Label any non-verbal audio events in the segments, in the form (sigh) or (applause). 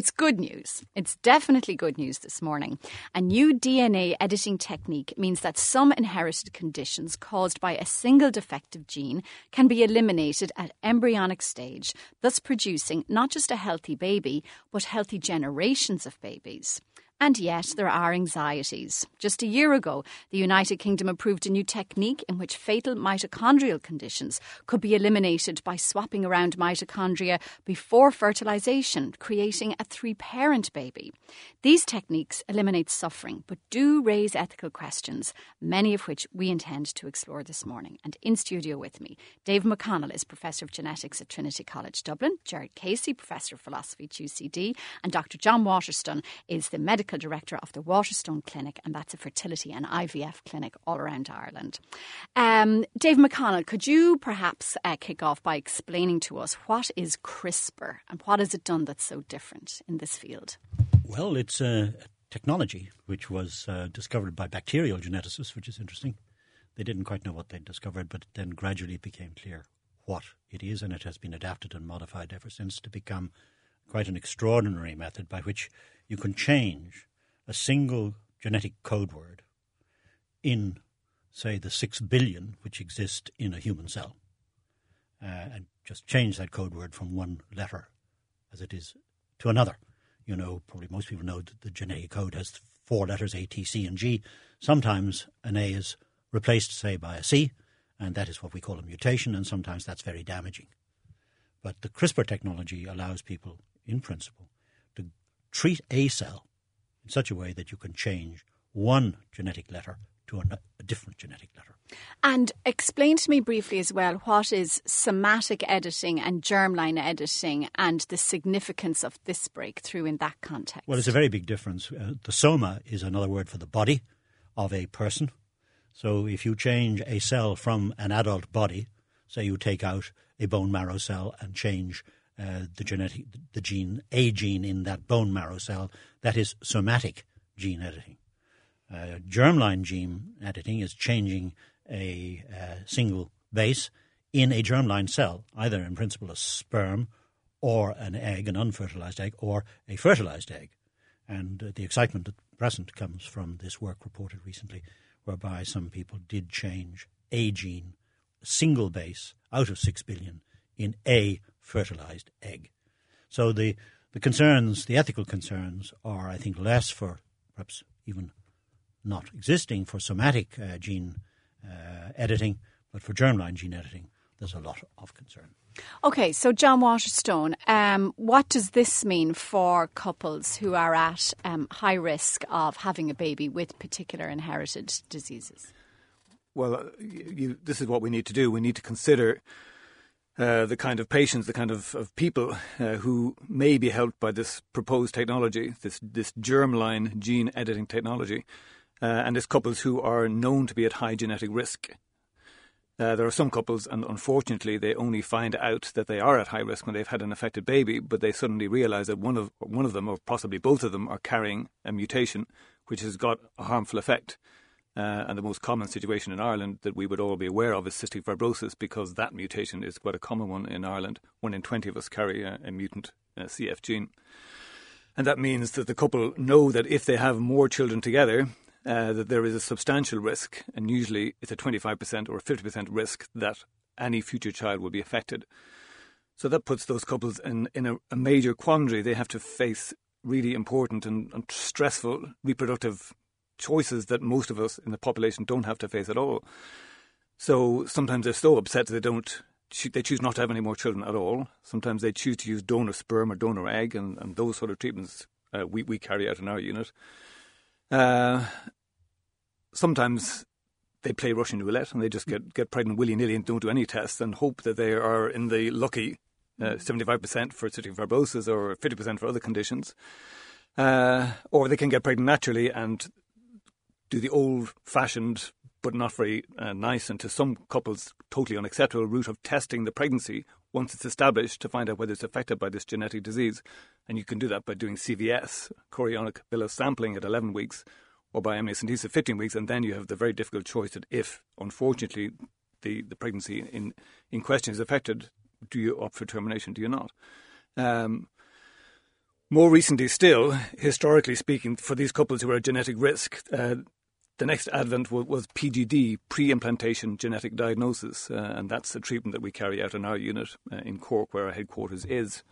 It's good news. It's definitely good news this morning. A new DNA editing technique means that some inherited conditions caused by a single defective gene can be eliminated at embryonic stage, thus producing not just a healthy baby, but healthy generations of babies. And yet, there are anxieties. Just a year ago, the United Kingdom approved a new technique in which fatal mitochondrial conditions could be eliminated by swapping around mitochondria before fertilization, creating a three parent baby. These techniques eliminate suffering, but do raise ethical questions, many of which we intend to explore this morning. And in studio with me, Dave McConnell is Professor of Genetics at Trinity College Dublin, Gerard Casey, Professor of Philosophy at UCD, and Dr. John Waterstone is the medical director of the Waterstone Clinic, and that's a fertility and IVF clinic all around Ireland. Um, Dave McConnell, could you perhaps uh, kick off by explaining to us what is CRISPR and what has it done that's so different in this field? Well, it's a technology which was uh, discovered by bacterial geneticists, which is interesting. They didn't quite know what they'd discovered, but then gradually it became clear what it is, and it has been adapted and modified ever since to become quite an extraordinary method by which you can change a single genetic code word in, say, the six billion which exist in a human cell, uh, and just change that code word from one letter as it is to another. You know, probably most people know that the genetic code has four letters A, T, C, and G. Sometimes an A is replaced, say, by a C, and that is what we call a mutation, and sometimes that's very damaging. But the CRISPR technology allows people, in principle, to treat a cell in such a way that you can change one genetic letter to a, a, different genetic letter. And explain to me briefly as well what is somatic editing and germline editing and the significance of this breakthrough in that context. Well, it's a very big difference. Uh, the soma is another word for the body of a person. So if you change a cell from an adult body, say you take out a bone marrow cell and change uh, the genetic, the gene, a gene in that bone marrow cell. That is somatic gene editing. Uh, germline gene editing is changing a uh, single base in a germline cell, either in principle a sperm or an egg, an unfertilized egg, or a fertilized egg. And uh, the excitement at present comes from this work reported recently, whereby some people did change a gene, single base, out of six billion in a fertilized egg. So the, the concerns, the ethical concerns, are, I think, less for perhaps even not existing for somatic uh, gene uh, editing, but for germline gene editing, there's a lot of concern. Okay, so John Waterstone, um, what does this mean for couples who are at um, high risk of having a baby with particular inherited diseases? Well, uh, you, this is what we need to do. We need to consider uh, the kind of patients, the kind of, of people uh, who may be helped by this proposed technology, this this germline gene editing technology, uh, and as couples who are known to be at high genetic risk. Uh, there are some couples, and unfortunately, they only find out that they are at high risk when they've had an affected baby, but they suddenly realise that one of one of them, or possibly both of them, are carrying a mutation which has got a harmful effect. Uh, and the most common situation in Ireland that we would all be aware of is cystic fibrosis because that mutation is quite a common one in Ireland. One in 20 of us carry a, a mutant uh, CF gene. And that means that the couple know that if they have more children together, uh, that there is a substantial risk, and usually it's a 25% or a 50% risk that any future child will be affected. So that puts those couples in, in a, a major quandary. They have to face really important and, and stressful reproductive choices that most of us in the population don't have to face at all. So sometimes they're so upset they don't they choose not to have any more children at all. Sometimes they choose to use donor sperm or donor egg, and, and those sort of treatments uh, we, we carry out in our unit. Uh, sometimes they play Russian roulette and they just get, get pregnant willy nilly and don't do any tests and hope that they are in the lucky uh, 75% for cystic fibrosis or 50% for other conditions. Uh, or they can get pregnant naturally and do the old fashioned but not very uh, nice and to some couples totally unacceptable route of testing the pregnancy once it's established to find out whether it's affected by this genetic disease. And you can do that by doing CVS, chorionic villus sampling at 11 weeks, or by amniocentesis at 15 weeks. And then you have the very difficult choice that if, unfortunately, the, the pregnancy in, in question is affected, do you opt for termination? Do you not? Um, More recently, still, historically speaking, for these couples who are at genetic risk, uh, the next advent was, was PGD, pre-implantation genetic diagnosis, uh, and that's the treatment that we carry out in our unit uh, in Cork, where our headquarters is.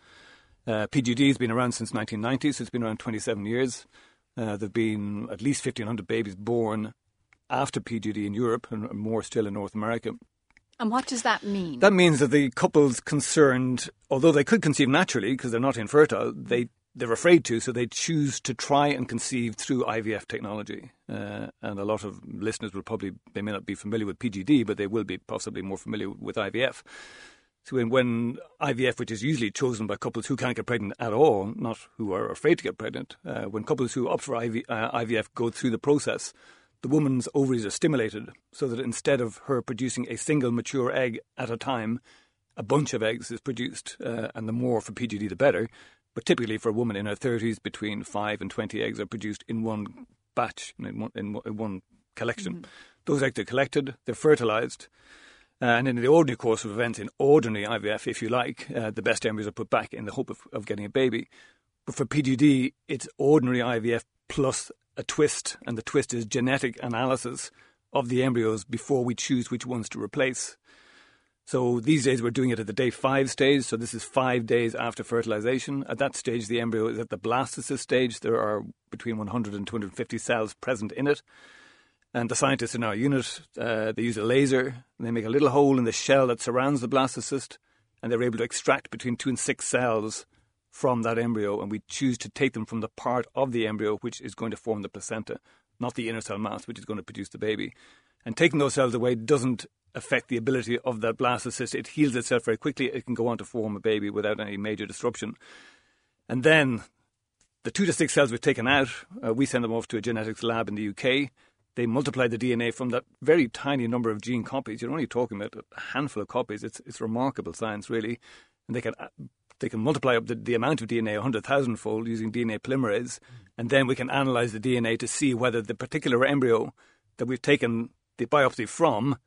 Uh, PGD has been around since 1990, so it's been around 27 years. Uh, there have been at least 1,500 babies born after PGD in Europe, and more still in North America. And what does that mean? That means that the couples concerned, although they could conceive naturally because they're not infertile, they they're afraid to, so they choose to try and conceive through IVF technology. Uh, and a lot of listeners will probably they may not be familiar with PGD, but they will be possibly more familiar with IVF. So when, when IVF, which is usually chosen by couples who can't get pregnant at all, not who are afraid to get pregnant, uh, when couples who opt for IV, uh, IVF go through the process, the woman's ovaries are stimulated so that instead of her producing a single mature egg at a time, a bunch of eggs is produced, uh, and the more for PGD, the better. But typically, for a woman in her 30s, between 5 and 20 eggs are produced in one batch, in one, in one collection. Mm-hmm. Those eggs are collected, they're fertilized, and in the ordinary course of events, in ordinary IVF, if you like, uh, the best embryos are put back in the hope of, of getting a baby. But for PGD, it's ordinary IVF plus a twist, and the twist is genetic analysis of the embryos before we choose which ones to replace. So these days we're doing it at the day five stage. So this is five days after fertilization. At that stage, the embryo is at the blastocyst stage. There are between 100 and 250 cells present in it. And the scientists in our unit, uh, they use a laser and they make a little hole in the shell that surrounds the blastocyst and they're able to extract between two and six cells from that embryo, and we choose to take them from the part of the embryo which is going to form the placenta, not the inner cell mass which is going to produce the baby. And taking those cells away doesn't affect the ability of that blastocyst. It heals itself very quickly. It can go on to form a baby without any major disruption. And then the two to six cells we've taken out, uh, we send them off to a genetics lab in the UK. They multiply the DNA from that very tiny number of gene copies. You're only talking about a handful of copies. It's, it's remarkable science, really. And they can uh, they can multiply up the, the amount of DNA 100,000 fold using DNA polymerase, and then we can analyze the DNA to see whether the particular embryo that we've taken the biopsy from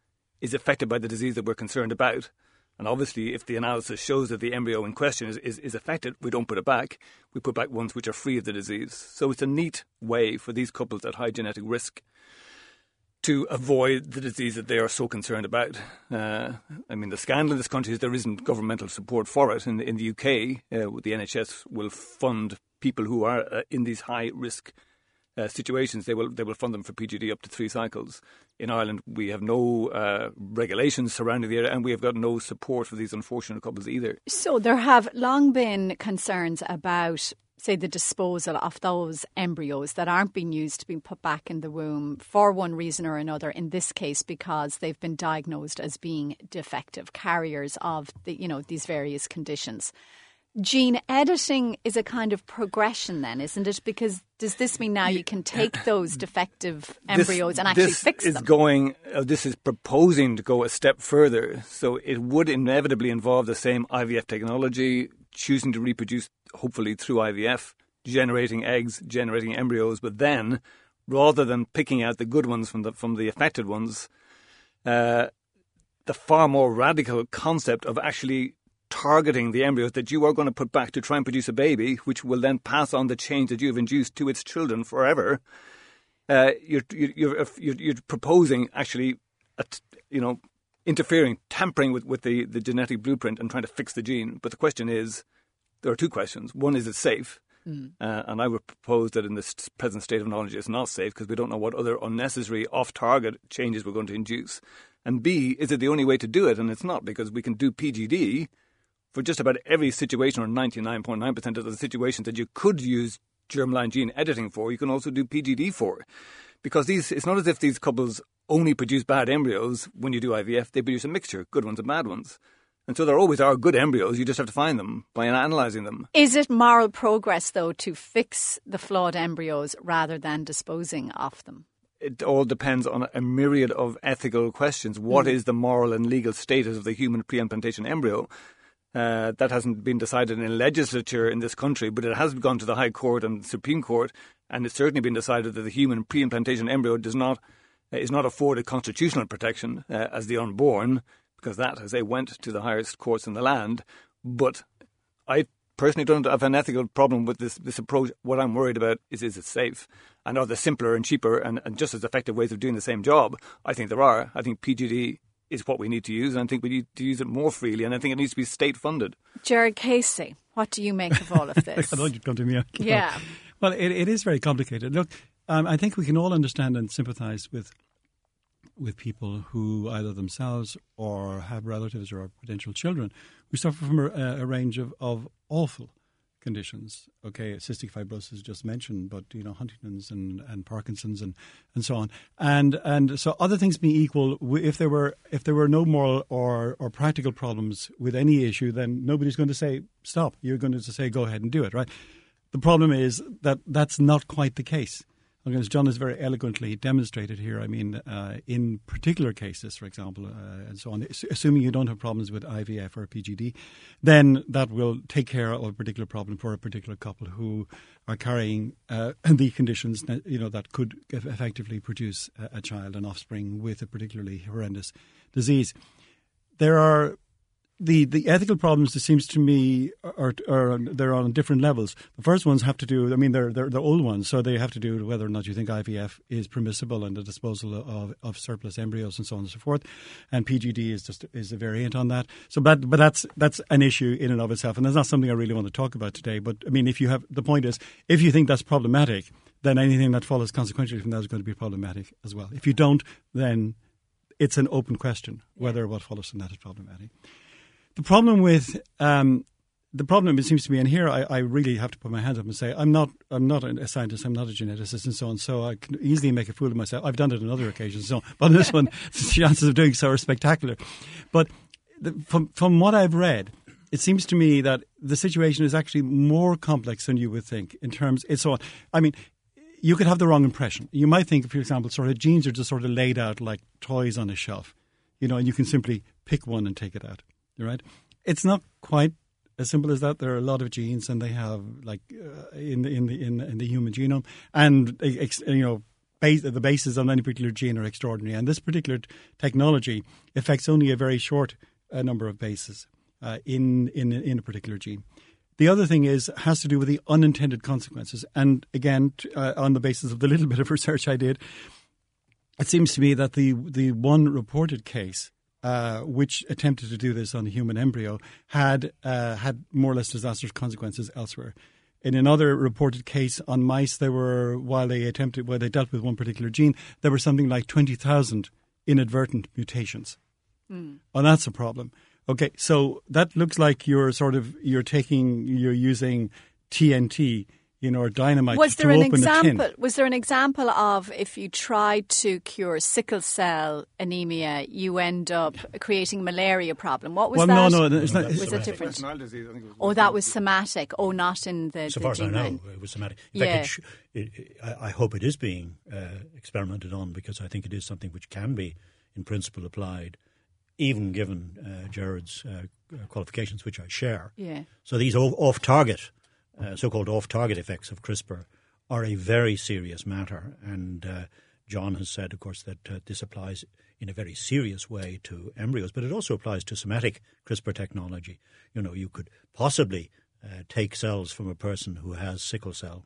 is affected by the disease that we're concerned about. And obviously, if the analysis shows that the embryo in question is, is, is, affected, we don't put it back. We put back ones which are free of the disease. So it's a neat way for these couples at high genetic risk to avoid the disease that they are so concerned about. Uh, I mean, the scandal in this country is there isn't governmental support for it. In in the UK, uh, the NHS will fund people who are uh, in these high risk uh, situations. They will they will fund them for PGD up to three cycles. In Ireland, we have no uh, regulations surrounding the area, and we have got no support for these unfortunate couples either. So there have long been concerns about say, the disposal of those embryos that aren't being used to be put back in the womb for one reason or another, in this case because they've been diagnosed as being defective carriers of the, you know, these various conditions. Gene editing is a kind of progression, then, isn't it? Because does this mean now you can take (clears throat) those defective embryos this, and actually this fix is? Going, uh, this is proposing to go a step further. So it would inevitably involve the same IVF technology, choosing to reproduce, hopefully through IVF, generating eggs, generating embryos, but then rather than picking out the good ones from the from the affected ones, uh, the far more radical concept of actually targeting the embryos that you are going to put back to try and produce a baby, which will then pass on the change that you have induced to its children forever. Uh, you're, you're, you're, you're proposing actually, you know, interfering, tampering with, with the, the genetic blueprint and trying to fix the gene. But the question is there are two questions. One, is it safe? Mm. Uh, and I would propose that in this present state of knowledge, it's not safe because we don't know what other unnecessary off target changes we're going to induce. And B, is it the only way to do it? And it's not because we can do PGD for just about every situation, or 99.9% of the situations that you could use germline gene editing for, you can also do PGD for. Because these, it's not as if these couples only produce bad embryos when you do IVF, they produce a mixture, good ones and bad ones. And so there always are good embryos, you just have to find them by analysing them. Is it moral progress, though, to fix the flawed embryos rather than disposing of them? It all depends on a myriad of ethical questions. What mm. is the moral and legal status of the human pre implantation embryo? Uh, that hasn't been decided in legislature in this country, but it has gone to the High Court and Supreme Court, and it's certainly been decided that the human pre-implantation embryo does not uh, is not afforded constitutional protection uh, as the unborn, because that, as they went to the highest courts in the land. But I personally don't have an ethical problem with this this approach. What I'm worried about is is it safe, and are there simpler and cheaper and, and just as effective ways of doing the same job? I think there are. I think PGD is what we need to use, and I think we need to use it more freely, and I think it needs to be state funded. Gerard Casey, what do you make of all of this? (laughs) I thought you'd come to me. (laughs) Yeah. Well, it, it is very complicated. Look, um, I think we can all understand and sympathise with with people who either themselves or have relatives or potential children who suffer from a, a range of, of awful conditions. Okay, cystic fibrosis just mentioned, but you know Huntington's and, and Parkinson's and, and so on. And and so other things being equal, if there were if there were no moral or or practical problems with any issue, then nobody's going to say stop. You're going to say go ahead and do it, right? The problem is that that's not quite the case as John has very eloquently demonstrated here, I mean, uh, in particular cases, for example, uh, and so on, assuming you don't have problems with IVF or PGD, then that will take care of a particular problem for a particular couple who are carrying uh, (clears throat) the conditions that, you know that could effectively produce a, a child, an offspring with a particularly horrendous disease. There are the, the ethical problems, it seems to me, are, are they're on different levels. The first ones have to do, I mean, they're, they're, they're old ones, so they have to do with whether or not you think IVF is permissible and the disposal of, of surplus embryos and so on and so forth. And PGD is just is a variant on that. So, but but that's that's an issue in and of itself, and that's not something I really want to talk about today. But I mean, if you have the point is, if you think that's problematic, then anything that follows consequentially from that is going to be problematic as well. If you don't, then it's an open question whether what follows from that is problematic. The problem with um, the problem it seems to be, and here I, I, really have to put my hands up and say I'm not I'm not a scientist, I'm not a geneticist, and so on. So I can easily make a fool of myself. I've done it on other occasions, so but on this (laughs) one, the chances of doing so are spectacular. But the, from from what I've read, it seems to me that the situation is actually more complex than you would think. In terms, it's on. I mean, you could have the wrong impression. You might think, for example, sort of genes are just sort of laid out like toys on a shelf, you know, and you can simply pick one and take it out right? It's not quite as simple as that. There are a lot of genes, and they have like uh, in the in the in, in the human genome, and you know. Base, the bases on any particular gene are extraordinary, and this particular technology affects only a very short uh, number of bases uh, in, in in a particular gene. The other thing is has to do with the unintended consequences, and again, uh, on the basis of the (laughs) little bit of research I did, it seems to me that the the one reported case uh, which attempted to do this on a human embryo, had uh, had more or less disastrous consequences elsewhere. In another reported case on mice, there were while they attempted while they dealt with one particular gene, there were something like twenty thousand inadvertent mutations, mm. and that's a problem. Okay, so that looks like you're sort of you're taking you're using TNT you know, or dynamite was to there an example, Was there an example of if you tried to cure sickle cell anemia, you end up creating malaria problem? What was well, that? no, no, it's not. Was it different? oh, that was somatic. Oh, not in the. So the far as I know, it was somatic. In yeah. fact, it, it, I hope it is being uh, experimented on because I think it is something which can be, in principle, applied even given uh, Gerard's uh, qualifications, which I share. Yeah. So these are off-target uh, so-called off-target effects of CRISPR are a very serious matter. And uh, John has said, of course, that uh, this applies in a very serious way to embryos, but it also applies to somatic CRISPR technology. You know, you could possibly uh, take cells from a person who has sickle cell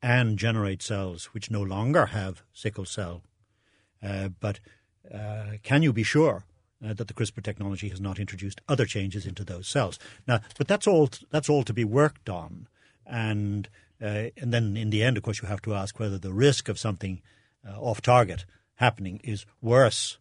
and generate cells which no longer have sickle cell. Uh, but uh, can you be sure uh, that the CRISPR technology has not introduced other changes into those cells. Now, but that's all. That's all to be worked on, and uh, and then in the end, of course, you have to ask whether the risk of something uh, off target happening is worse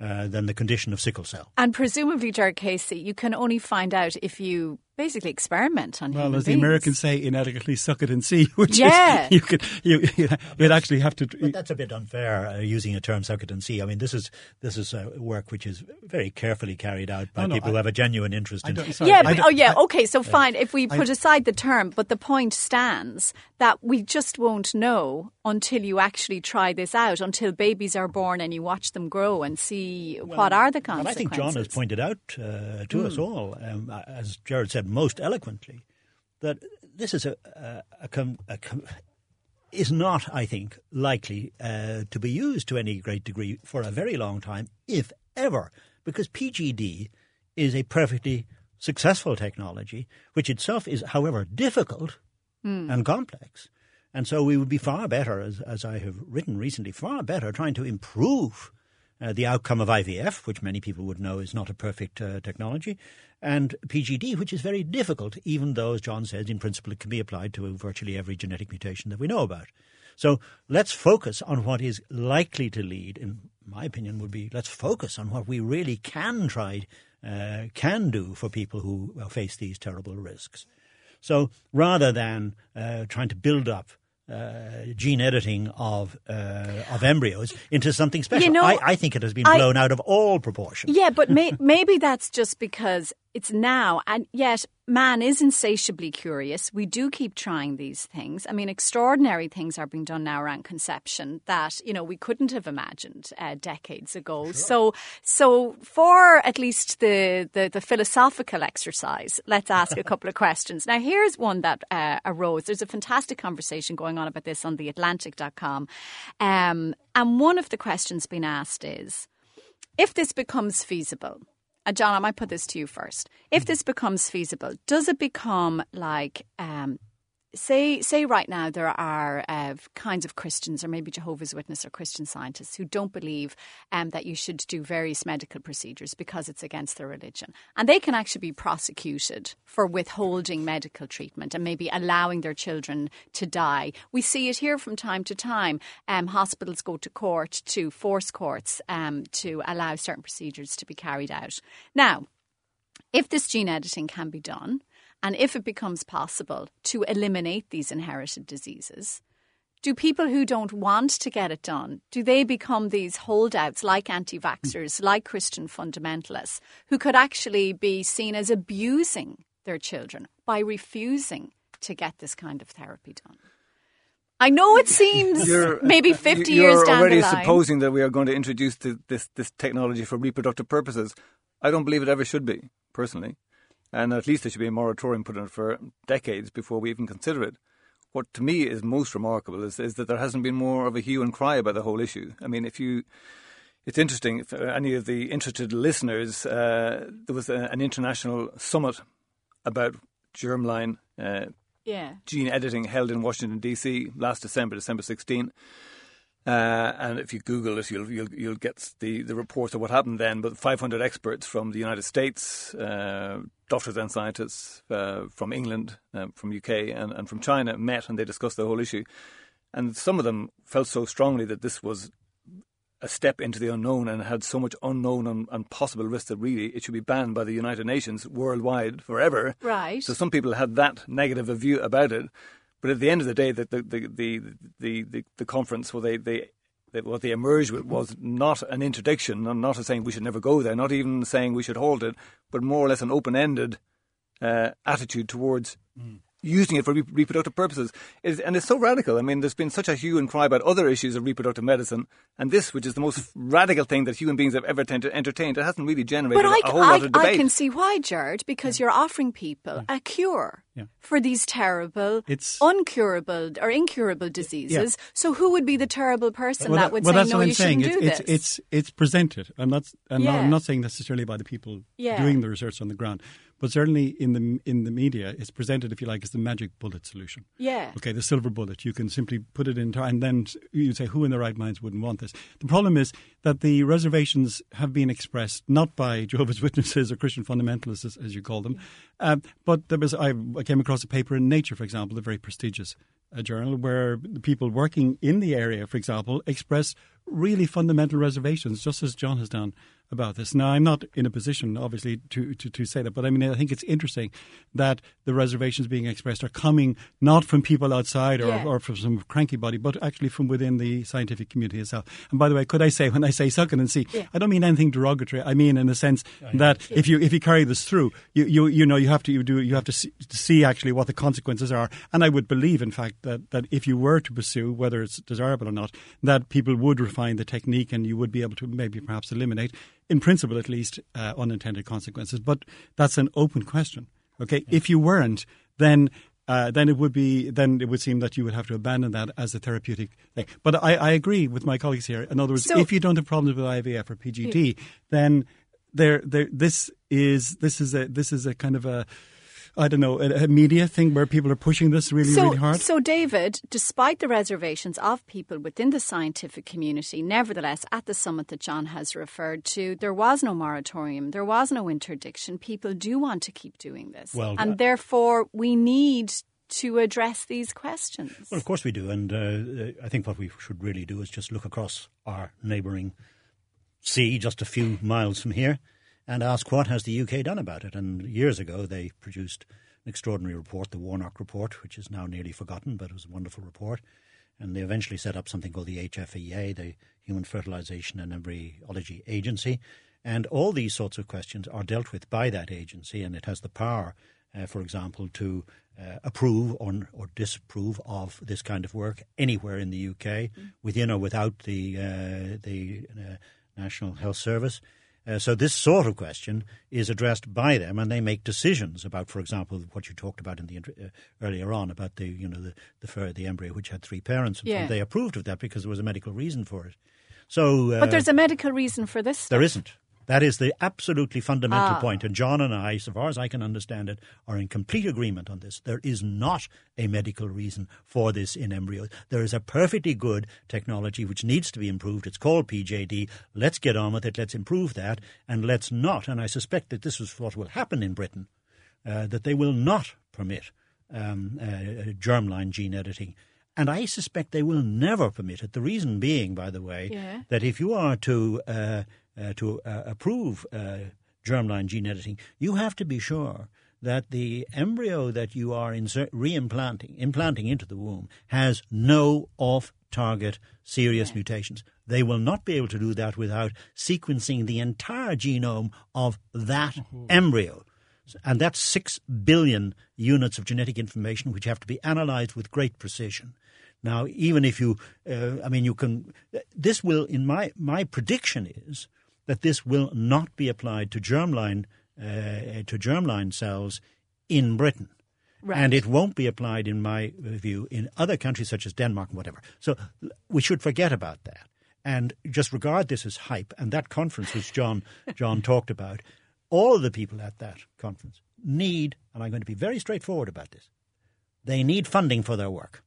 uh, than the condition of sickle cell. And presumably, Gerard Casey, you can only find out if you basically experiment on well, human as beings. the Americans say, inadequately suck it and see. (laughs) Which yeah, is, you could you you'd actually have to. But that's a bit unfair uh, using a term "suck it and see." I mean, this is this is uh, work which is very carefully carried out by no, no, people I, who have a genuine interest in. Sorry, yeah, but, oh yeah, okay. So fine, if we put aside the term, but the point stands that we just won't know until you actually try this out, until babies are born and you watch them grow and see well, what are the consequences. Well, I think John has pointed out uh, to mm. us all, um, as Gerard said most eloquently that this is a, a, a, a is not, I think, likely uh, to be used to any great degree for a very long time, if ever, because PGD is a perfectly successful technology, which itself is, however, difficult and complex. And so we would be far better, as, as I have written recently, far better trying to improve uh, the outcome of IVF, which many people would know is not a perfect uh, technology, and PGD, which is very difficult, even though, as John says, in principle it can be applied to virtually every genetic mutation that we know about. So let's focus on what is likely to lead, in my opinion, would be let's focus on what we really can try, uh, can do for people who uh, face these terrible risks. So rather than uh, trying to build up uh, gene editing of uh, of embryos into something special. You know, I, I think it has been I- blown out of all proportion. Yeah, but may, maybe that's just because it's now, and yet man is insatiably curious. We do keep trying these things. I mean, extraordinary things are being done now around conception that you know we couldn't have imagined uh, decades ago. So, so for at least the, the the philosophical exercise, let's ask a couple of (laughs) questions. Now, here's one that uh, arose. There's a fantastic conversation going on about this on theatlantic.com, um, and one of the questions being asked is if this becomes feasible, and John, I might put this to you first. If this becomes feasible, does it become like, um, say, say right now there are uh, kinds of Christians or maybe Jehovah's Witness or Christian scientists who don't believe um, that you should do various medical procedures because it's against their religion, and they can actually be prosecuted for withholding medical treatment and maybe allowing their children to die. We see it here from time to time. Um, hospitals go to court to force courts um, to allow certain procedures to be carried out. Now, if this gene editing can be done, and if it becomes possible to eliminate these inherited diseases, do people who don't want to get it done, do they become these holdouts like anti-vaxxers, hmm. like Christian fundamentalists, who could actually be seen as abusing their children by refusing to get this kind of therapy done? I know it (laughs) seems You're- maybe uh, 50 you're years down already the line. You're already supposing that we are going to introduce the, this this technology for reproductive purposes. I don't believe it ever should be, personally. And at least there should be a moratorium put on it for decades before we even consider it. What to me is most remarkable is, is that there hasn't been more of a hue and cry about the whole issue. I mean, if you, it's interesting. If any of the interested listeners, uh, there was a, an international summit about germline uh, yeah. gene editing held in Washington D.C. last December, December 16. Uh, and if you Google it, you'll, you'll you'll get the, the reports of what happened then. But 500 experts from the United States, uh, doctors and scientists uh, from England, uh, from UK, and, and from China met and they discussed the whole issue. And some of them felt so strongly that this was a step into the unknown and had so much unknown and, and possible risk that really it should be banned by the United Nations worldwide forever. Right. So some people had that negative a view about it, but at the end of the day, the the the the the, the, conference where they, they what they emerged with was not an interdiction, and not a saying we should never go there, not even saying we should hold it, but more or less an open-ended uh, attitude towards using it for re- reproductive purposes. It's, and it's so radical. I mean, there's been such a hue and cry about other issues of reproductive medicine, and this, which is the most radical thing that human beings have ever entertained, it hasn't really generated But I, a whole I, lot of debate. I can see why, Gerard, because you're offering people a cure Yeah. for these terrible, It's- uncurable or incurable diseases. So who would be the terrible person that would well, say, that's no, what I'm you saying. shouldn't It's, do it's, this? it's it's presented. I'm not. I'm, not, I'm not saying necessarily by the people Yeah. doing the research on the ground, but certainly in the in the media, it's presented, if you like, as the magic bullet solution. yeah. Okay, the silver bullet. You can simply put it in, and then you say, who in their right minds wouldn't want this? The problem is that the reservations have been expressed not by (laughs) Jehovah's Witnesses or Christian fundamentalists, as, as you call them, um, but there was. I, I came across a paper in Nature, for example, a very prestigious uh, journal, where the people working in the area, for example, expressed really fundamental reservations, just as John has done about this. Now, I'm not in a position, obviously, to, to, to say that, but I mean, I think it's interesting that the reservations being expressed are coming not from people outside or, Yeah. or from some cranky body, but actually from within the scientific community itself. And by the way, could I say, when I say suck it and see, Yeah. I don't mean anything derogatory. I mean in the sense that if you if you carry this through, you, you you know you have to you do you have to see, to see actually what the consequences are. And I would believe, in fact, that that if you were to pursue whether it's desirable or not, that people would refine the technique and you would be able to maybe perhaps eliminate, in principle at least, uh, unintended consequences. But that's an open question. Okay, if you weren't, then uh, then it would be then it would seem that you would have to abandon that as a therapeutic thing. But I, I agree with my colleagues here. In other words, So- if you don't have problems with IVF or PGD, then there, there, this is this is a this is a kind of a I don't know, a, a, media thing where people are pushing this really, so, really hard? So, David, despite the reservations of people within the scientific community, nevertheless, at the summit that John has referred to, there was no moratorium, there was no interdiction. People do want to keep doing this. Well, and uh, therefore, we need to address these questions. Well, of course we do. And uh, I think what we should really do is just look across our neighbouring sea just a few miles from here and ask what has the UK done about it. And years ago, they produced an extraordinary report, the Warnock Report, which is now nearly forgotten, but it was a wonderful report. And they eventually set up something called the HFEA, the Human Fertilization and Embryology Agency. And all these sorts of questions are dealt with by that agency, and it has the power, uh, for example, to uh, approve or, or disapprove of this kind of work anywhere in the UK, mm. within or without the uh, the uh, National Health Service. Uh, so this sort of question is addressed by them, and they make decisions about, for example, what you talked about in the uh, earlier on about the you know the the, the embryo which had three parents. Yeah. They approved of that because there was a medical reason for it. So, uh, but there's a medical reason for this. There isn't. That is the absolutely fundamental ah. point. And John and I, so far as I can understand it, are in complete agreement on this. There is not a medical reason for this in embryos. There is a perfectly good technology which needs to be improved. It's called PGD. Let's get on with it. Let's improve that. And let's not, and I suspect that this is what will happen in Britain, uh, that they will not permit um, uh, germline gene editing. And I suspect they will never permit it. The reason being, by the way, yeah. that if you are to uh, uh, to uh, approve uh, germline gene editing, you have to be sure that the embryo that you are insert, reimplanting, implanting into the womb, has no off-target serious yeah. mutations. They will not be able to do that without sequencing the entire genome of that mm-hmm. embryo. And that's six billion units of genetic information which have to be analyzed with great precision. Now, even if you, uh, I mean, you can, this will, in my, my prediction is that this will not be applied to germline uh, to germline cells in Britain. Right. And it won't be applied, in my view, in other countries such as Denmark and whatever. So we should forget about that and just regard this as hype. And that conference, which John (laughs) John talked about, all of the people at that conference need, and I'm going to be very straightforward about this, they need funding for their work.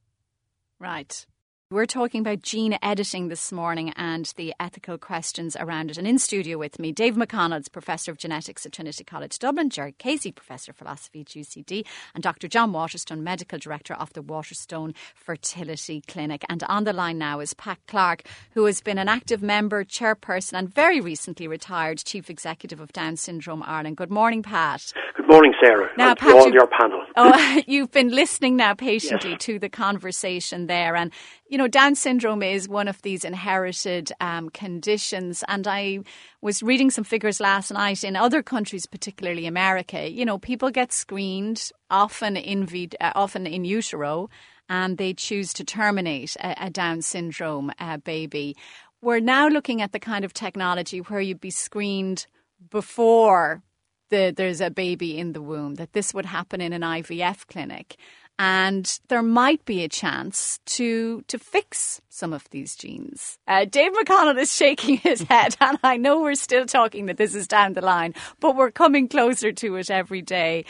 Right. We're talking about gene editing this morning and the ethical questions around it. And in studio with me, Dave McConnell, Professor of Genetics at Trinity College Dublin, Jerry Casey, Professor of Philosophy at UCD, and Dr. John Waterstone, Medical Director of the Waterstone Fertility Clinic. And on the line now is Pat Clarke, who has been an active member, chairperson, and very recently retired Chief Executive of Down Syndrome Ireland. Good morning, Pat. Good morning, Sarah. Now, Pat, to all your panel. Oh, (laughs) you've been listening now patiently yes. to the conversation there. And you know, Down syndrome is one of these inherited um, conditions. And I was reading some figures last night in other countries, particularly America. You know, people get screened often in, uh, often in utero and they choose to terminate a, a Down syndrome uh, baby. We're now looking at the kind of technology where you'd be screened before the, there's a baby in the womb, that this would happen in an IVF clinic and there might be a chance to to fix some of these genes. Uh, Dave McConnell is (laughs) shaking his head, (laughs) and I know we're still talking that this is down the line, but we're coming closer to it every day.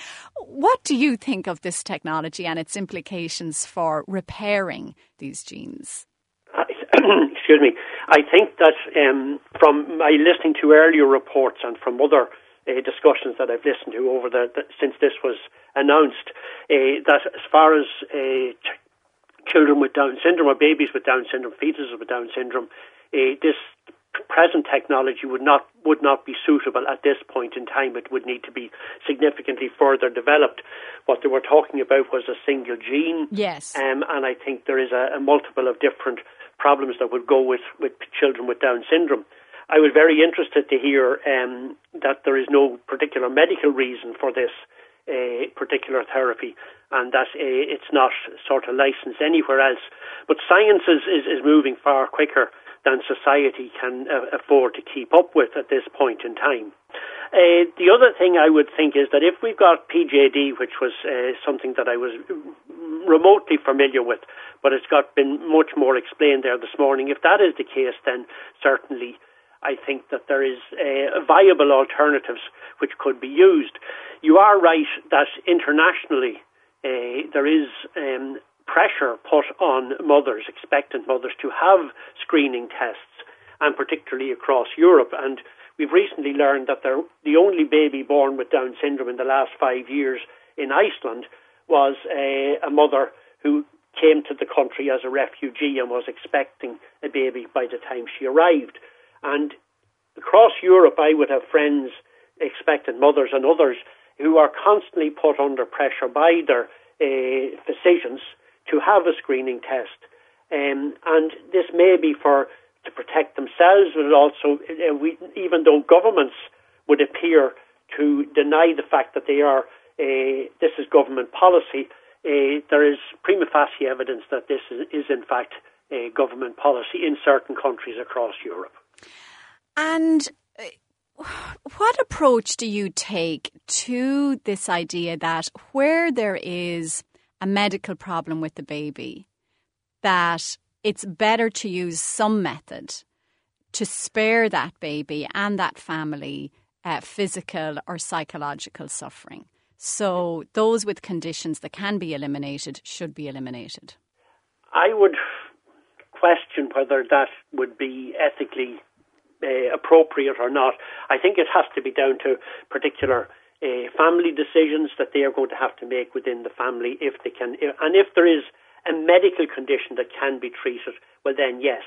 What do you think of this technology and its implications for repairing these genes? (clears throat) Excuse me. I think that um, from my listening to earlier reports and from other uh, discussions that I've listened to over the, the since this was announced, uh, that as far as uh, ch- children with Down syndrome or babies with Down syndrome, fetuses with Down syndrome, uh, this present technology would not would not be suitable at this point in time. It would need to be significantly further developed. What they were talking about was a single gene. Yes. Um, and I think there is a, a multiple of different problems that would go with, with children with Down syndrome. I was very interested to hear um, that there is no particular medical reason for this uh, particular therapy and that uh, it's not sort of licensed anywhere else. But science is, is, is moving far quicker than society can uh, afford to keep up with at this point in time. Uh, the other thing I would think is that if we've got PGD, which was uh, something that I was remotely familiar with, but it's got been much more explained there this morning. If that is the case, then certainly I think that there is uh, viable alternatives which could be used. You are right that internationally uh, there is um, pressure put on mothers, expectant mothers, to have screening tests, and particularly across Europe. And we've recently learned that the only baby born with Down syndrome in the last five years in Iceland was a, a mother who came to the country as a refugee and was expecting a baby by the time she arrived. And across Europe, I would have friends, expectant mothers, and others who are constantly put under pressure by their uh, physicians to have a screening test. Um, and this may be for to protect themselves, but also, uh, we, even though governments would appear to deny the fact that they are, uh, this is government policy, there is prima facie evidence that this is, is in fact a government policy in certain countries across Europe. And uh, what approach do you take to this idea that where there is a medical problem with the baby, that it's better to use some method to spare that baby and that family uh, physical or psychological suffering? So, those with conditions that can be eliminated should be eliminated. I would question whether that would be ethically uh, appropriate or not. I think it has to be down to particular uh, family decisions that they are going to have to make within the family if they can, and if there is a medical condition that can be treated, well then yes.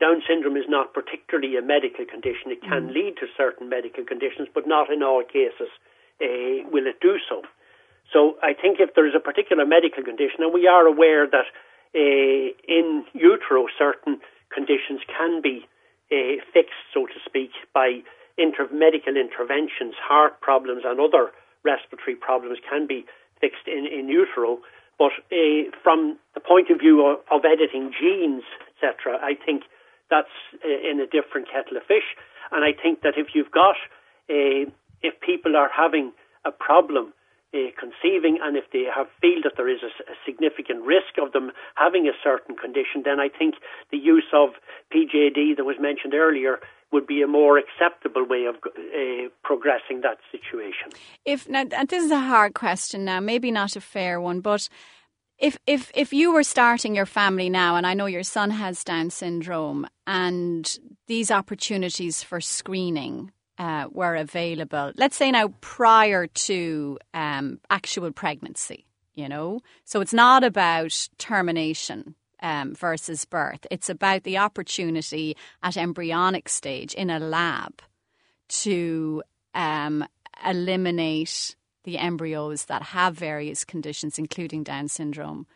Down syndrome is not particularly a medical condition. It can mm. lead to certain medical conditions, but not in all cases uh, will it do so. So I think if there is a particular medical condition, and we are aware that uh, in utero certain conditions can be uh, fixed, so to speak, by inter- medical interventions, heart problems and other respiratory problems can be fixed in, in utero. But uh, from the point of view of, of editing genes, etc., I think that's uh, in a different kettle of fish. And I think that if you've got, uh, if people are having a problem conceiving, and if they have feel that there is a, a, significant risk of them having a certain condition, then I think the use of PGD that was mentioned earlier would be a more acceptable way of uh, progressing that situation. If now, this is a hard question now, maybe not a fair one, but if if if you were starting your family now, and I know your son has Down syndrome, and these opportunities for screening uh, were available, let's say now prior to um, actual pregnancy, you know, so it's not about termination um, versus birth. It's about the opportunity at embryonic stage in a lab to um, eliminate the embryos that have various conditions, including Down syndrome.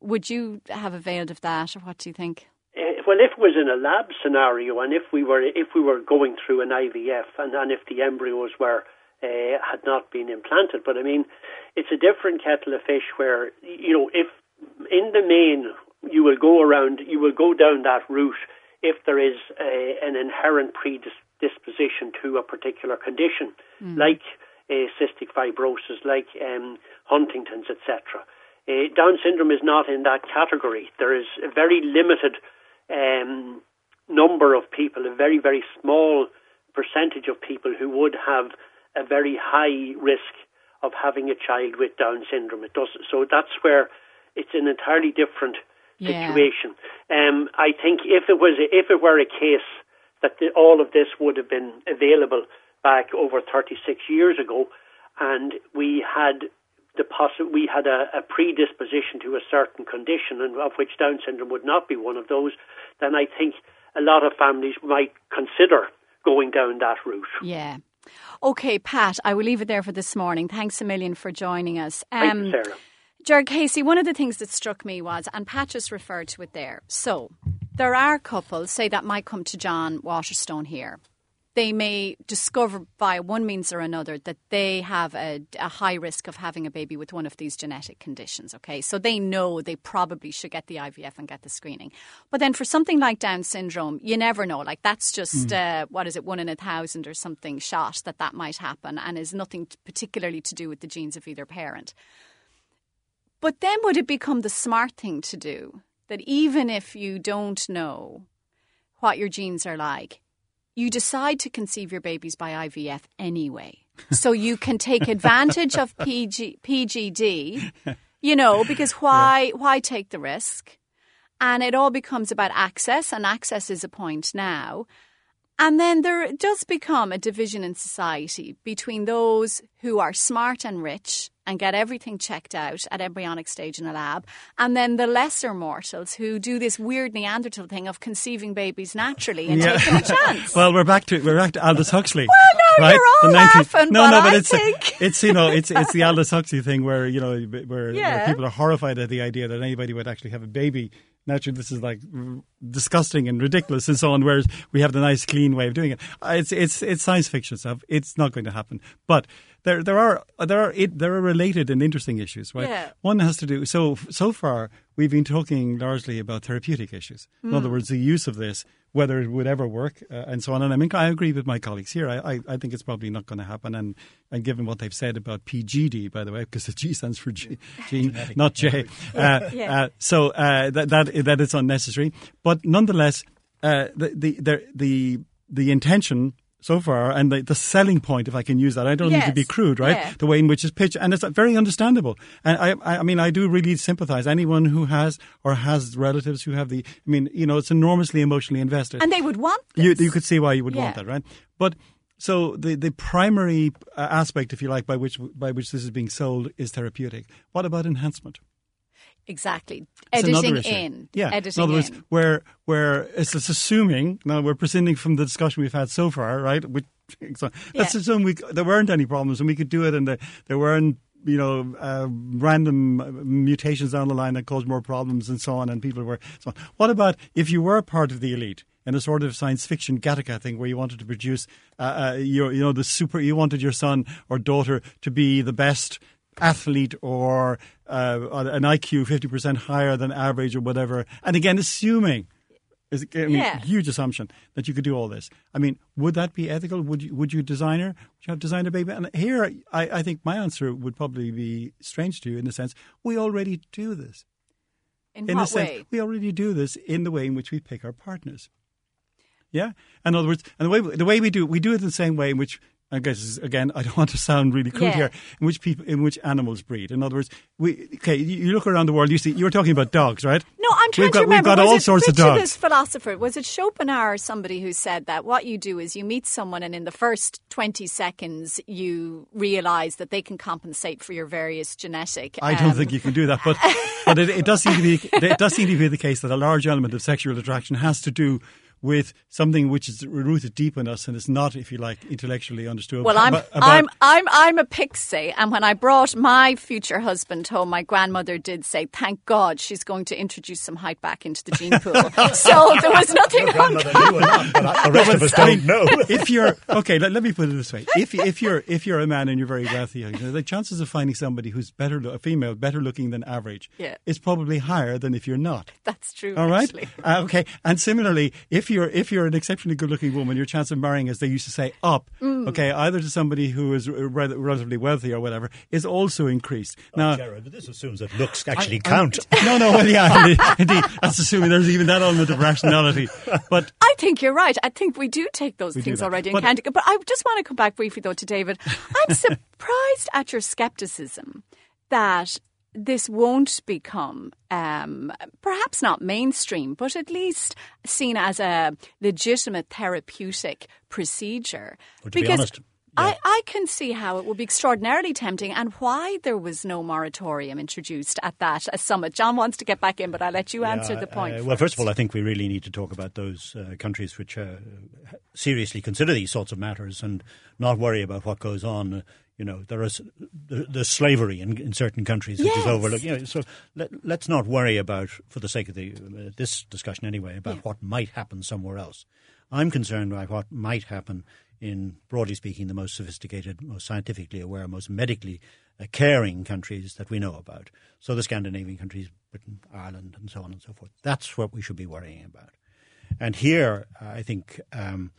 Would you have availed of that, or what do you think? Uh, well, if it was in a lab scenario, and if we were if we were going through an IVF, and, and if the embryos were uh, had not been implanted, but I mean, it's a different kettle of fish. Where you know, if in the main you will go around, you will go down that route if there is a, an inherent predisposition to a particular condition, mm. like uh, cystic fibrosis, like um, Huntington's, etc. Uh, Down syndrome is not in that category. There is a very limited um, number of people, a very, very small percentage of people who would have a very high risk of having a child with Down syndrome. It does so. That's where it's an entirely different situation. Yeah. Um, I think if it was if it were a case that the, all of this would have been available back over 36 years ago, and we had the possi- we had a, a, predisposition to a certain condition, and of which Down syndrome would not be one of those, then I think a lot of families might consider going down that route. Yeah. Okay, Pat, I will leave it there for this morning. Thanks a million for joining us. Um, Thank you, Sarah. Gerard Casey, one of the things that struck me was, and Pat just referred to it there. So there are couples, say, that might come to John Waterstone here. They may discover by one means or another that they have a, a, high risk of having a baby with one of these genetic conditions. Okay, so they know they probably should get the IVF and get the screening. But then for something like Down syndrome, you never know. Like that's just mm. uh, what is it, one in a thousand or something shot that that might happen, and is nothing particularly to do with the genes of either parent. But then would it become the smart thing to do that even if you don't know what your genes are like, you decide to conceive your babies by IVF anyway. (laughs) so you can take advantage of PG, PGD, you know, because why yeah. why take the risk? And it all becomes about access, and access is a point now. And then there does become a division in society between those who are smart and rich and get everything checked out at embryonic stage in a lab, and then the lesser mortals who do this weird Neanderthal thing of conceiving babies naturally and yeah. taking a chance. (laughs) well, we're back to we're back to Aldous Huxley. Well, no, right? you're all 19- laughing, no, but no, but I it's think... (laughs) it's you know it's it's the Aldous Huxley thing where you know where, yeah. where people are horrified at the idea that anybody would actually have a baby naturally this is like disgusting and ridiculous and so on. Whereas we have the nice, clean way of doing it. Uh, it's it's it's science fiction stuff. It's not going to happen. But there there are there are it, there are related and interesting issues, right? Yeah. One has to do so so far we've been talking largely about therapeutic issues. Mm. In other hmm. words, the use of this, whether it would ever work, uh, and so on. And I mean, I agree with my colleagues here. I, I, I think it's probably not going to happen. And, and given what they've said about PGD, by the way, because the G stands for G, gene, not J. Uh, yeah. uh, so uh, that, that, that it's unnecessary. But nonetheless, uh, the, the, the, the, the intention so far, and the, the, selling point, if I can use that, I don't yes. need to be crude, right? Yeah. The way in which it's pitched, and it's very understandable. And I, I mean, I do really sympathise. Anyone who has or has relatives who have the, I mean, you know, it's enormously emotionally invested, and they would want. You, you could see why you would yeah. want that, right? But so the the primary uh, aspect, if you like, by which by which this is being sold is therapeutic. What about enhancement? Exactly. Editing in. Yeah. Editing in other words, in. where where it's, it's, assuming now we're presuming from the discussion we've had so far, right? Which, so let's yeah. assume we there weren't any problems and we could do it, and there, there weren't you know uh, random mutations down the line that caused more problems and so on, and people were so on. What about if you were part of the elite? in a sort of science fiction Gattaca thing where you wanted to produce uh, uh, your, you know, the super, you wanted your son or daughter to be the best athlete or uh, an IQ 50% higher than average or whatever. And again, assuming, is, I mean, yeah. huge assumption that you could do all this. I mean, would that be ethical? Would you, would you designer? Would you have designer baby? And here, I, I think my answer would probably be strange to you in the sense we already do this. In, in what way? Sense, we already do this in the way in which we pick our partners. Yeah, in other words, and the way the way we do we do it the same way in which I guess again, I don't want to sound really crude yeah. here. In which people, in which animals breed. In other words, we okay. You, look around the world. You see, you were talking about dogs, right? No, I'm trying we've got, to remember. We've got was all it, sorts of dogs. This philosopher was it Schopenhauer or somebody who said that what you do is you meet someone, and in the first 20 seconds, you realise that they can compensate for your various genetic. I don't think um, you can do that, but but it, it does seem to be it does seem to be the case that a large element of sexual attraction has to do with something which is rooted deep in us and is not, if you like, intellectually understood. Well, I'm, about, I'm, I'm, I'm a pixie, and when I brought my future husband home, my grandmother did say, "Thank God she's going to introduce some height back into the gene pool." (laughs) so there was nothing Your wrong. Not, but the rest of us (laughs) don't know. if (laughs) you're okay, let, let, me put it this way: if if you're if you're a man and you're very wealthy, you know, the chances of finding somebody who's better, a female, better looking than average, yeah. is probably higher than if you're not. That's true. All right. Uh, okay, and similarly, if if you're if you're an exceptionally good-looking woman, your chance of marrying, as they used to say, up. Mm. Okay, either to somebody who is re- relatively wealthy or whatever, is also increased. Oh, now, Gerard, but this assumes that looks actually I, count. I, (laughs) no, no, well, yeah, indeed, indeed, That's assuming there's even that element of rationality. But I think you're right. I think we do take those things already in account. But I just want to come back briefly though to David. (laughs) I'm surprised at your skepticism that this won't become um, perhaps not mainstream, but at least seen as a legitimate therapeutic procedure. Well, because be honest, yeah. I, I can see how it would be extraordinarily tempting and why there was no moratorium introduced at that summit. John wants to get back in, but I'll let you answer yeah, the point. Uh, well, first of all, I think we really need to talk about those uh, countries which uh, seriously consider these sorts of matters and not worry about what goes on uh, you know there is there's slavery in, in certain countries which yes. is overlooked. You know, so let, us not worry about, for the sake of the, uh, this discussion anyway, about yeah. what might happen somewhere else. I'm concerned by what might happen in, broadly speaking, the most sophisticated, most scientifically aware, most medically uh, caring countries that we know about. So the Scandinavian countries, Britain, Ireland, and so on and so forth. That's what we should be worrying about. And here, I think um,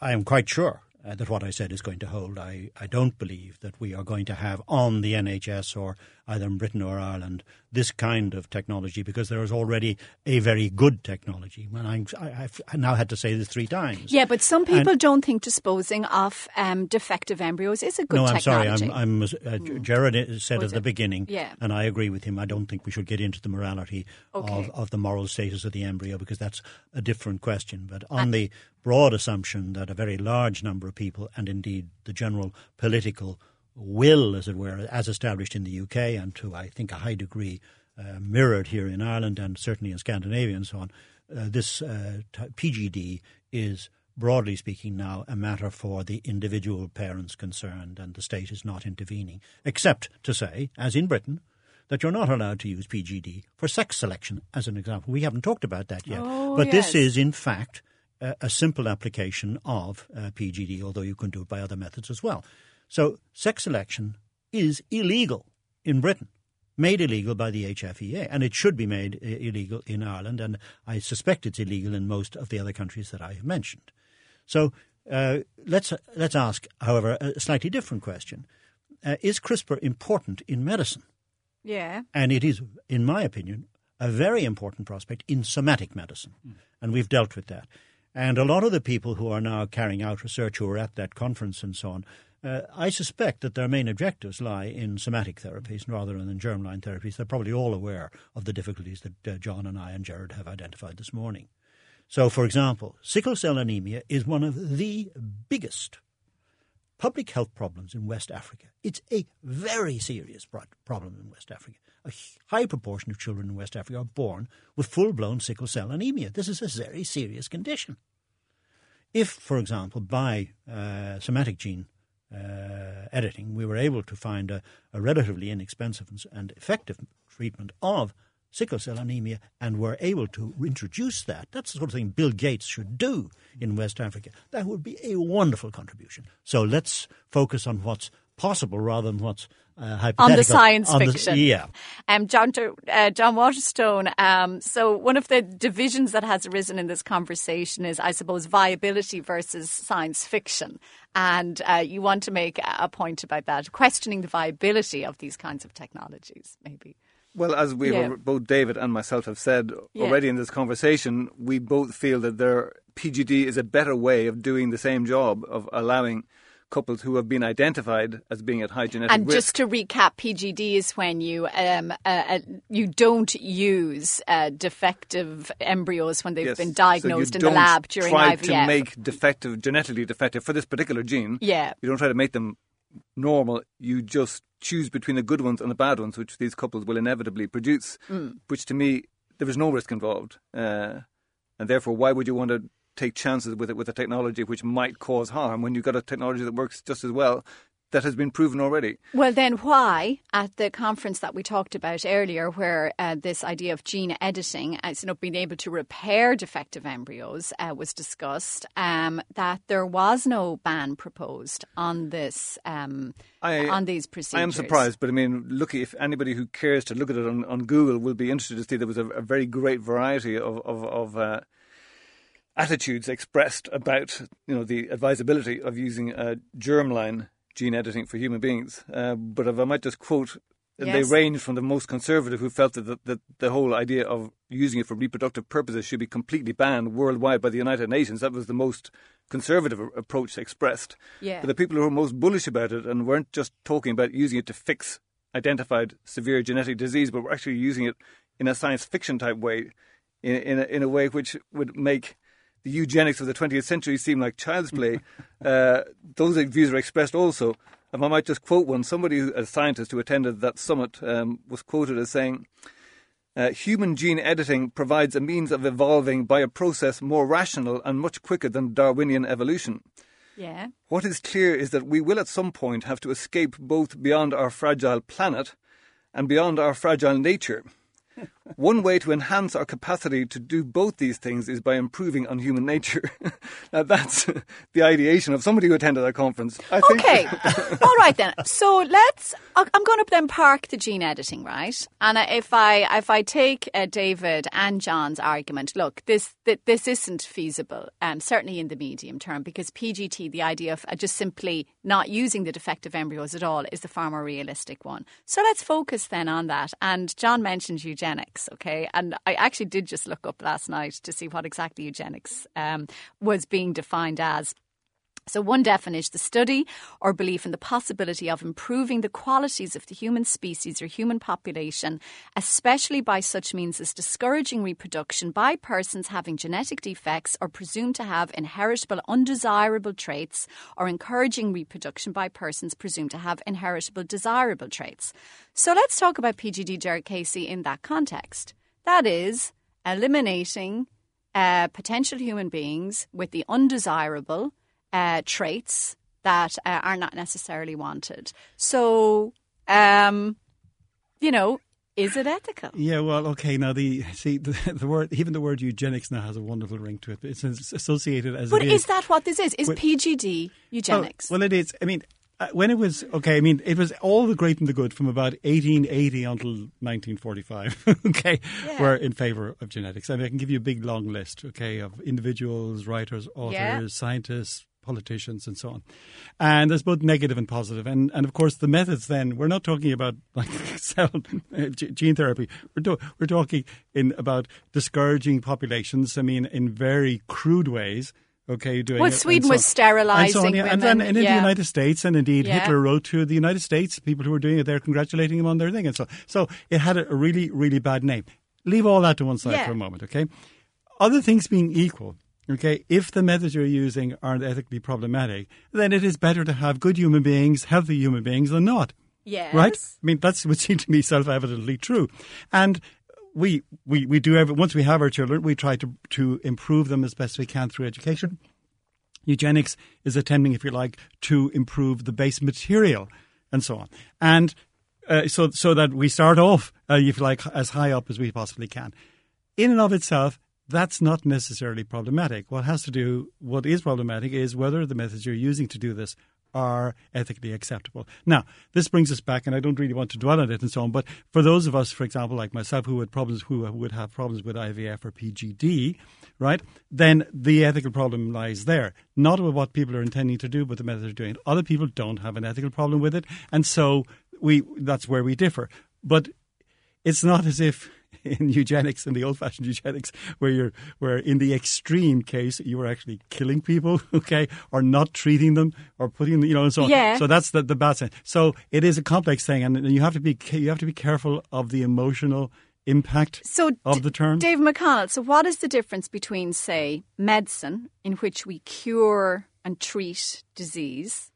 I am quite sure uh, that what I said is going to hold. I, I don't believe that we are going to have on the NHS or either in Britain or Ireland this kind of technology because there is already a very good technology. When I, have now had to say this three times. Yeah, but some people and, don't think disposing of um, defective embryos is a good no, I'm technology. sorry. I'm, I'm uh, mm. Gerard said at the beginning, yeah. and I agree with him. I don't think we should get into the morality okay. of, of the moral status of the embryo because that's a different question. But on and, the broad assumption that a very large number of people, and indeed the general political will, as it were, as established in the UK and to, I think, a high degree uh, mirrored here in Ireland and certainly in Scandinavia and so on, uh, this uh, PGD is broadly speaking now a matter for the individual parents concerned and the state is not intervening, except to say, as in Britain, that you're not allowed to use PGD for sex selection, as an example. We haven't talked about that yet. Oh, but yes. this is, in fact, a, a simple application of uh, PGD, although you can do it by other methods as well. So sex selection is illegal in Britain, made illegal by the HFEA, and it should be made uh, illegal in Ireland, and I suspect it's illegal in most of the other countries that I have mentioned. So uh, let's let's ask, however, a slightly different question: uh, Is CRISPR important in medicine? Yeah, and it is, in my opinion, a very important prospect in somatic medicine, mm. and we've dealt with that. And a lot of the people who are now carrying out research who are at that conference and so on uh, I suspect that their main objectives lie in somatic therapies rather than in germline therapies. They're probably all aware of the difficulties that uh, John and I and Gerard have identified this morning. So, for example, sickle cell anemia is one of the biggest public health problems in West Africa. It's a very serious problem in West Africa. A high proportion of children in West Africa are born with full blown sickle cell anemia. This is a very serious condition. If, for example, by uh, somatic gene uh, editing, we were able to find a, a relatively inexpensive and effective treatment of sickle cell anemia and were able to introduce that. That's the sort of thing Bill Gates should do in West Africa. That would be a wonderful contribution. So let's focus on what's possible rather than what's uh, on the science on fiction. The, yeah. Um, John, uh, John Waterstone, um, so one of the divisions that has arisen in this conversation is, I suppose, viability versus science fiction. And uh, you want to make a point about that, questioning the viability of these kinds of technologies, maybe. Well, as we yeah. both David and myself have said yeah. already in this conversation, we both feel that their PGD is a better way of doing the same job of allowing couples who have been identified as being at high genetic and risk. just to recap, PGD is when you um, uh, uh, you don't use uh, defective embryos when they've yes. been diagnosed so in the lab during try IVF. to make defective, genetically defective for this particular gene. Yeah, you don't try to make them normal. You just choose between the good ones and the bad ones, which these couples will inevitably produce. Mm. Which to me, there is no risk involved, uh, and therefore, why would you want to take chances with it with a technology which might cause harm when you've got a technology that works just as well that has been proven already. Well, then why at the conference that we talked about earlier, where uh, this idea of gene editing, as you know, being able to repair defective embryos, uh, was discussed, um, that there was no ban proposed on this. Um, I, on these procedures. I am surprised, but I mean, look, if anybody who cares to look at it on, on Google will be interested to see there was a, a very great variety of, of, of uh, attitudes expressed about you know the advisability of using uh, germline gene editing for human beings. Uh, but if I might just quote, yes. they range from the most conservative who felt that the, that the whole idea of using it for reproductive purposes should be completely banned worldwide by the United Nations. That was the most conservative approach expressed. Yeah. But the people who were most bullish about it and weren't just talking about using it to fix identified severe genetic disease, but were actually using it in a science fiction type way, in, in, a, in a way which would make the eugenics of the 20th century seem like child's play. (laughs) uh, those views are expressed also. If I might just quote one, somebody, a scientist who attended that summit, um, was quoted as saying, uh, human gene editing provides a means of evolving by a process more rational and much quicker than Darwinian evolution. Yeah. What is clear is that we will at some point have to escape both beyond our fragile planet and beyond our fragile nature. One way to enhance our capacity to do both these things is by improving on human nature. (laughs) now, that's (laughs) the ideation of somebody who attended that conference. I okay. (laughs) All right, then. So let's, I'm going to then park the gene editing, right? And if I, if I take uh, David and John's argument, look, this, this isn't feasible, um, certainly in the medium term, because PGT, the idea of uh, just simply not using the defective embryos at all, is the far more realistic one. So let's focus then on that. And John mentioned eugenics okay? And I actually did just look up last night to see what exactly eugenics um, was being defined as. So, one definition the study or belief in the possibility of improving the qualities of the human species or human population, especially by such means as discouraging reproduction by persons having genetic defects or presumed to have inheritable undesirable traits, or encouraging reproduction by persons presumed to have inheritable desirable traits. So, let's talk about PGD Gerard Casey in that context. That is, eliminating uh, potential human beings with the undesirable uh, traits that uh, are not necessarily wanted. So, um, you know, is it ethical? Yeah, well, okay. Now, the see the, (laughs) the, word, even the word eugenics now has a wonderful ring to it. It's associated as. But is. is. that what this is? Is PGD eugenics? Well, well, it is. I mean, uh, when it was okay, I mean, it was all the great and the good from about 1880 until 1945. (laughs) okay, yeah. were in favour of genetics, and I can give you a big long list. Okay, of individuals, writers, authors, yeah. scientists, politicians and so on. And there's both negative and positive. And, and of course, the methods then, we're not talking about like (laughs) cell uh, gene therapy. We're, do, we're talking in about discouraging populations, I mean, in very crude ways. Okay, doing well, Sweden was sterilizing and, so yeah. and, then, and in yeah. the United States, and indeed yeah. Hitler wrote to the United States, people who were doing it there, congratulating him on their thing, and so so it had a really really bad name. Leave all that to one side for a moment, okay? Other things being equal, Okay, if the methods you're using aren't ethically problematic, then it is better to have good human beings, healthy human beings, than not. Yes. Right? I mean, that's would seem to me self evidently true. And we, we, we do every, once we have our children, we try to, to improve them as best we can through education. Eugenics is attempting, if you like, to improve the base material and so on. And uh, so, so that we start off, uh, if you like, as high up as we possibly can. In and of itself, that's not necessarily problematic. What has to do, what is problematic is whether the methods you're using to do this are ethically acceptable. Now, this brings us back, and I don't really want to dwell on it and so on, but for those of us, for example, like myself, who had problems, who would have problems with IVF or PGD, right? Then the ethical problem lies there, not with what people are intending to do, but the methods they're doing it. Other people don't have an ethical problem with it, and so we that's where we differ. But it's not as if (laughs) in eugenics, in the old-fashioned eugenics, where you're where in the extreme case you were actually killing people, (laughs) okay, or not treating them, or putting you know, and so on. Yeah. So that's the the bad side. So it is a complex thing, and you have to be you have to be careful of the emotional impact so of the term. Dave McConnell. So what is the difference between, say, medicine, in which we cure and treat disease,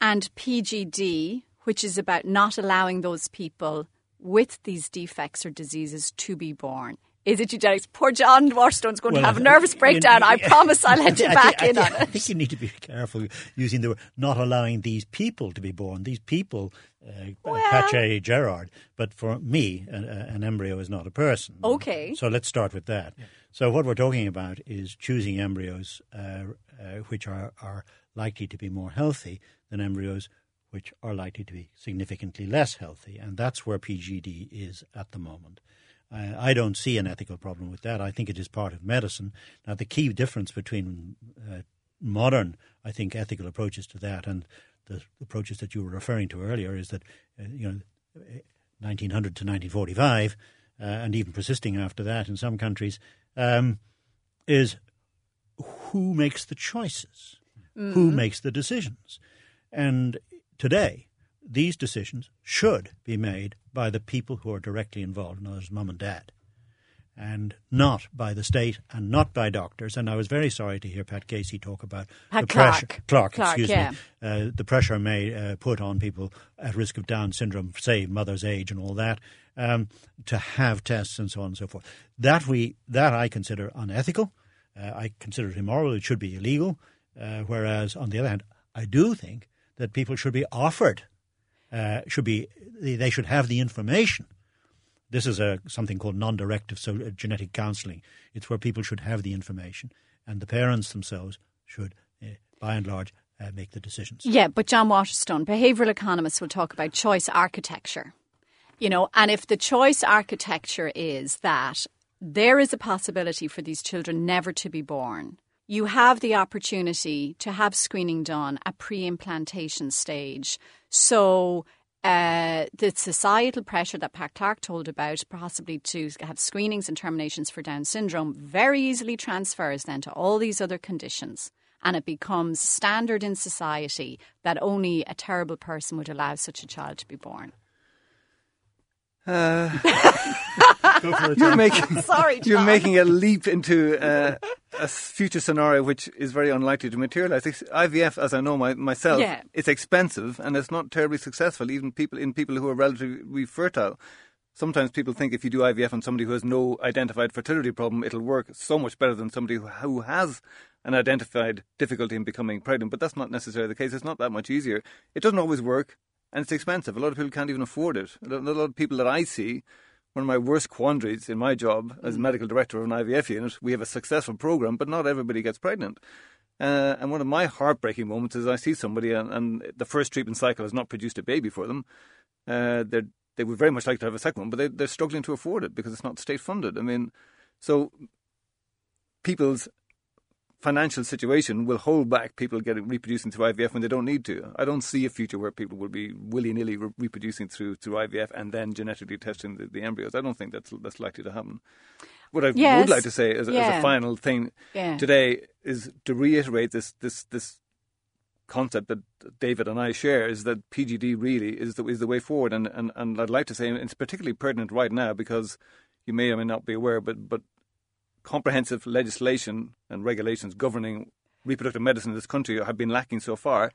and PGD, which is about not allowing those people with these defects or diseases to be born? Is it eugenics? Poor John Waterstone's going well, to have a nervous breakdown. I promise I'll (laughs) let you back in on it. I think you need to be careful using the word not allowing these people to be born. These people, uh, well, pace Gerard, but for me, an embryo is not a person. Okay. So let's start with that. Yeah. So what we're talking about is choosing embryos uh, uh, which are, are likely to be more healthy than embryos which are likely to be significantly less healthy. And that's where PGD is at the moment. I don't see an ethical problem with that. I think it is part of medicine. Now, the key difference between uh, modern, I think, ethical approaches to that and the approaches that you were referring to earlier is that, uh, you know, 1900 to 1945, uh, and even persisting after that in some countries, um, is who makes the choices, mm. who makes the decisions. And Today, these decisions should be made by the people who are directly involved, in other words, mum and dad, and not by the state and not by doctors. And I was very sorry to hear Pat Casey talk about Pat the Clarke. pressure, Clarke, Clarke excuse yeah. me, uh, the pressure may uh, put on people at risk of Down syndrome, say mother's age and all that, um, to have tests and so on and so forth. That we that I consider unethical. Uh, I consider it immoral. It should be illegal. Uh, whereas on the other hand, I do think that people should be offered, uh, should be they should have the information This is a something called non-directive, so uh, genetic counselling. It's where people should have the information, and the parents themselves should, uh, by and large, uh, make the decisions. Yeah, but John Waterstone, behavioural economists will talk about choice architecture. You know, and if the choice architecture is that there is a possibility for these children never to be born, you have the opportunity to have screening done at pre implantation stage. So uh, the societal pressure that Pat Clarke told about, possibly to have screenings and terminations for Down syndrome, very easily transfers then to all these other conditions. And it becomes standard in society that only a terrible person would allow such a child to be born. Uh, (laughs) you're making (laughs) Sorry, you're making a leap into uh, a future scenario which is very unlikely to materialize. IVF, as I know my, myself, yeah. it's expensive and it's not terribly successful. Even people in people who are relatively fertile. Sometimes people think if you do IVF on somebody who has no identified fertility problem, it'll work so much better than somebody who has an identified difficulty in becoming pregnant. But that's not necessarily the case. It's not that much easier. It doesn't always work and it's expensive. A lot of people can't even afford it. A lot of people that I see, one of my worst quandaries in my job as mm. medical director of an IVF unit, we have a successful program, but not everybody gets pregnant. Uh, and one of my heartbreaking moments is I see somebody and, and, the first treatment cycle has not produced a baby for them. Uh, they would very much like to have a second one, but they, they're struggling to afford it because it's not state funded. I mean, so people's financial situation will hold back people getting reproducing through IVF when they don't need to. I don't see a future where people will be willy nilly re- reproducing through through IVF and then genetically testing the, the, embryos. I don't think that's that's likely to happen. What I yes. would like to say as, yeah. as a final thing yeah. today is to reiterate this this this concept that David and I share is that PGD really is the is the way forward, and and, and I'd like to say it's particularly pertinent right now because you may or may not be aware, but but comprehensive legislation and regulations governing reproductive medicine in this country have been lacking so far.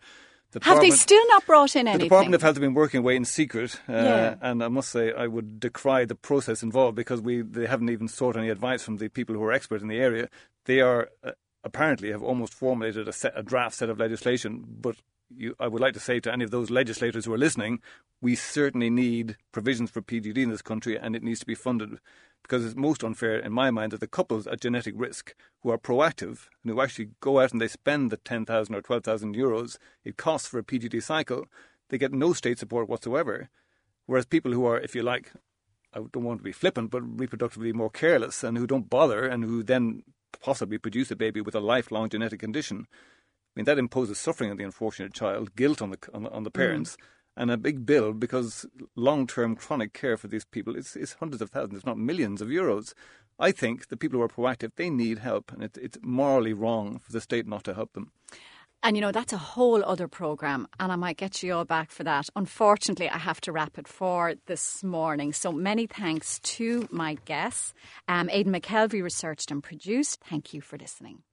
The have they still not brought in anything? The Department of Health have been working away in secret, uh, yeah. and I must say I would decry the process involved because we they haven't even sought any advice from the people who are expert in the area. They are uh, apparently have almost formulated a, set, a draft set of legislation, but you, I would like to say to any of those legislators who are listening, we certainly need provisions for PGD in this country, and it needs to be funded because it's most unfair in my mind that the couples at genetic risk who are proactive and who actually go out and they spend the 10,000 or 12,000 euros it costs for a PGD cycle, they get no state support whatsoever. Whereas people who are, if you like, I don't want to be flippant, but reproductively more careless and who don't bother and who then possibly produce a baby with a lifelong genetic condition, mean, that imposes suffering on the unfortunate child, guilt on the, on, on the parents. Mm and a big bill because long term chronic care for these people is, is hundreds of thousands, if not millions of euros. I think the people who are proactive, they need help, and it, it's morally wrong for the state not to help them. And you know, that's a whole other programme, and I might get you all back for that. Unfortunately, I have to wrap it for this morning. So many thanks to my guests. Um, Aidan McKelvey researched and produced. Thank you for listening.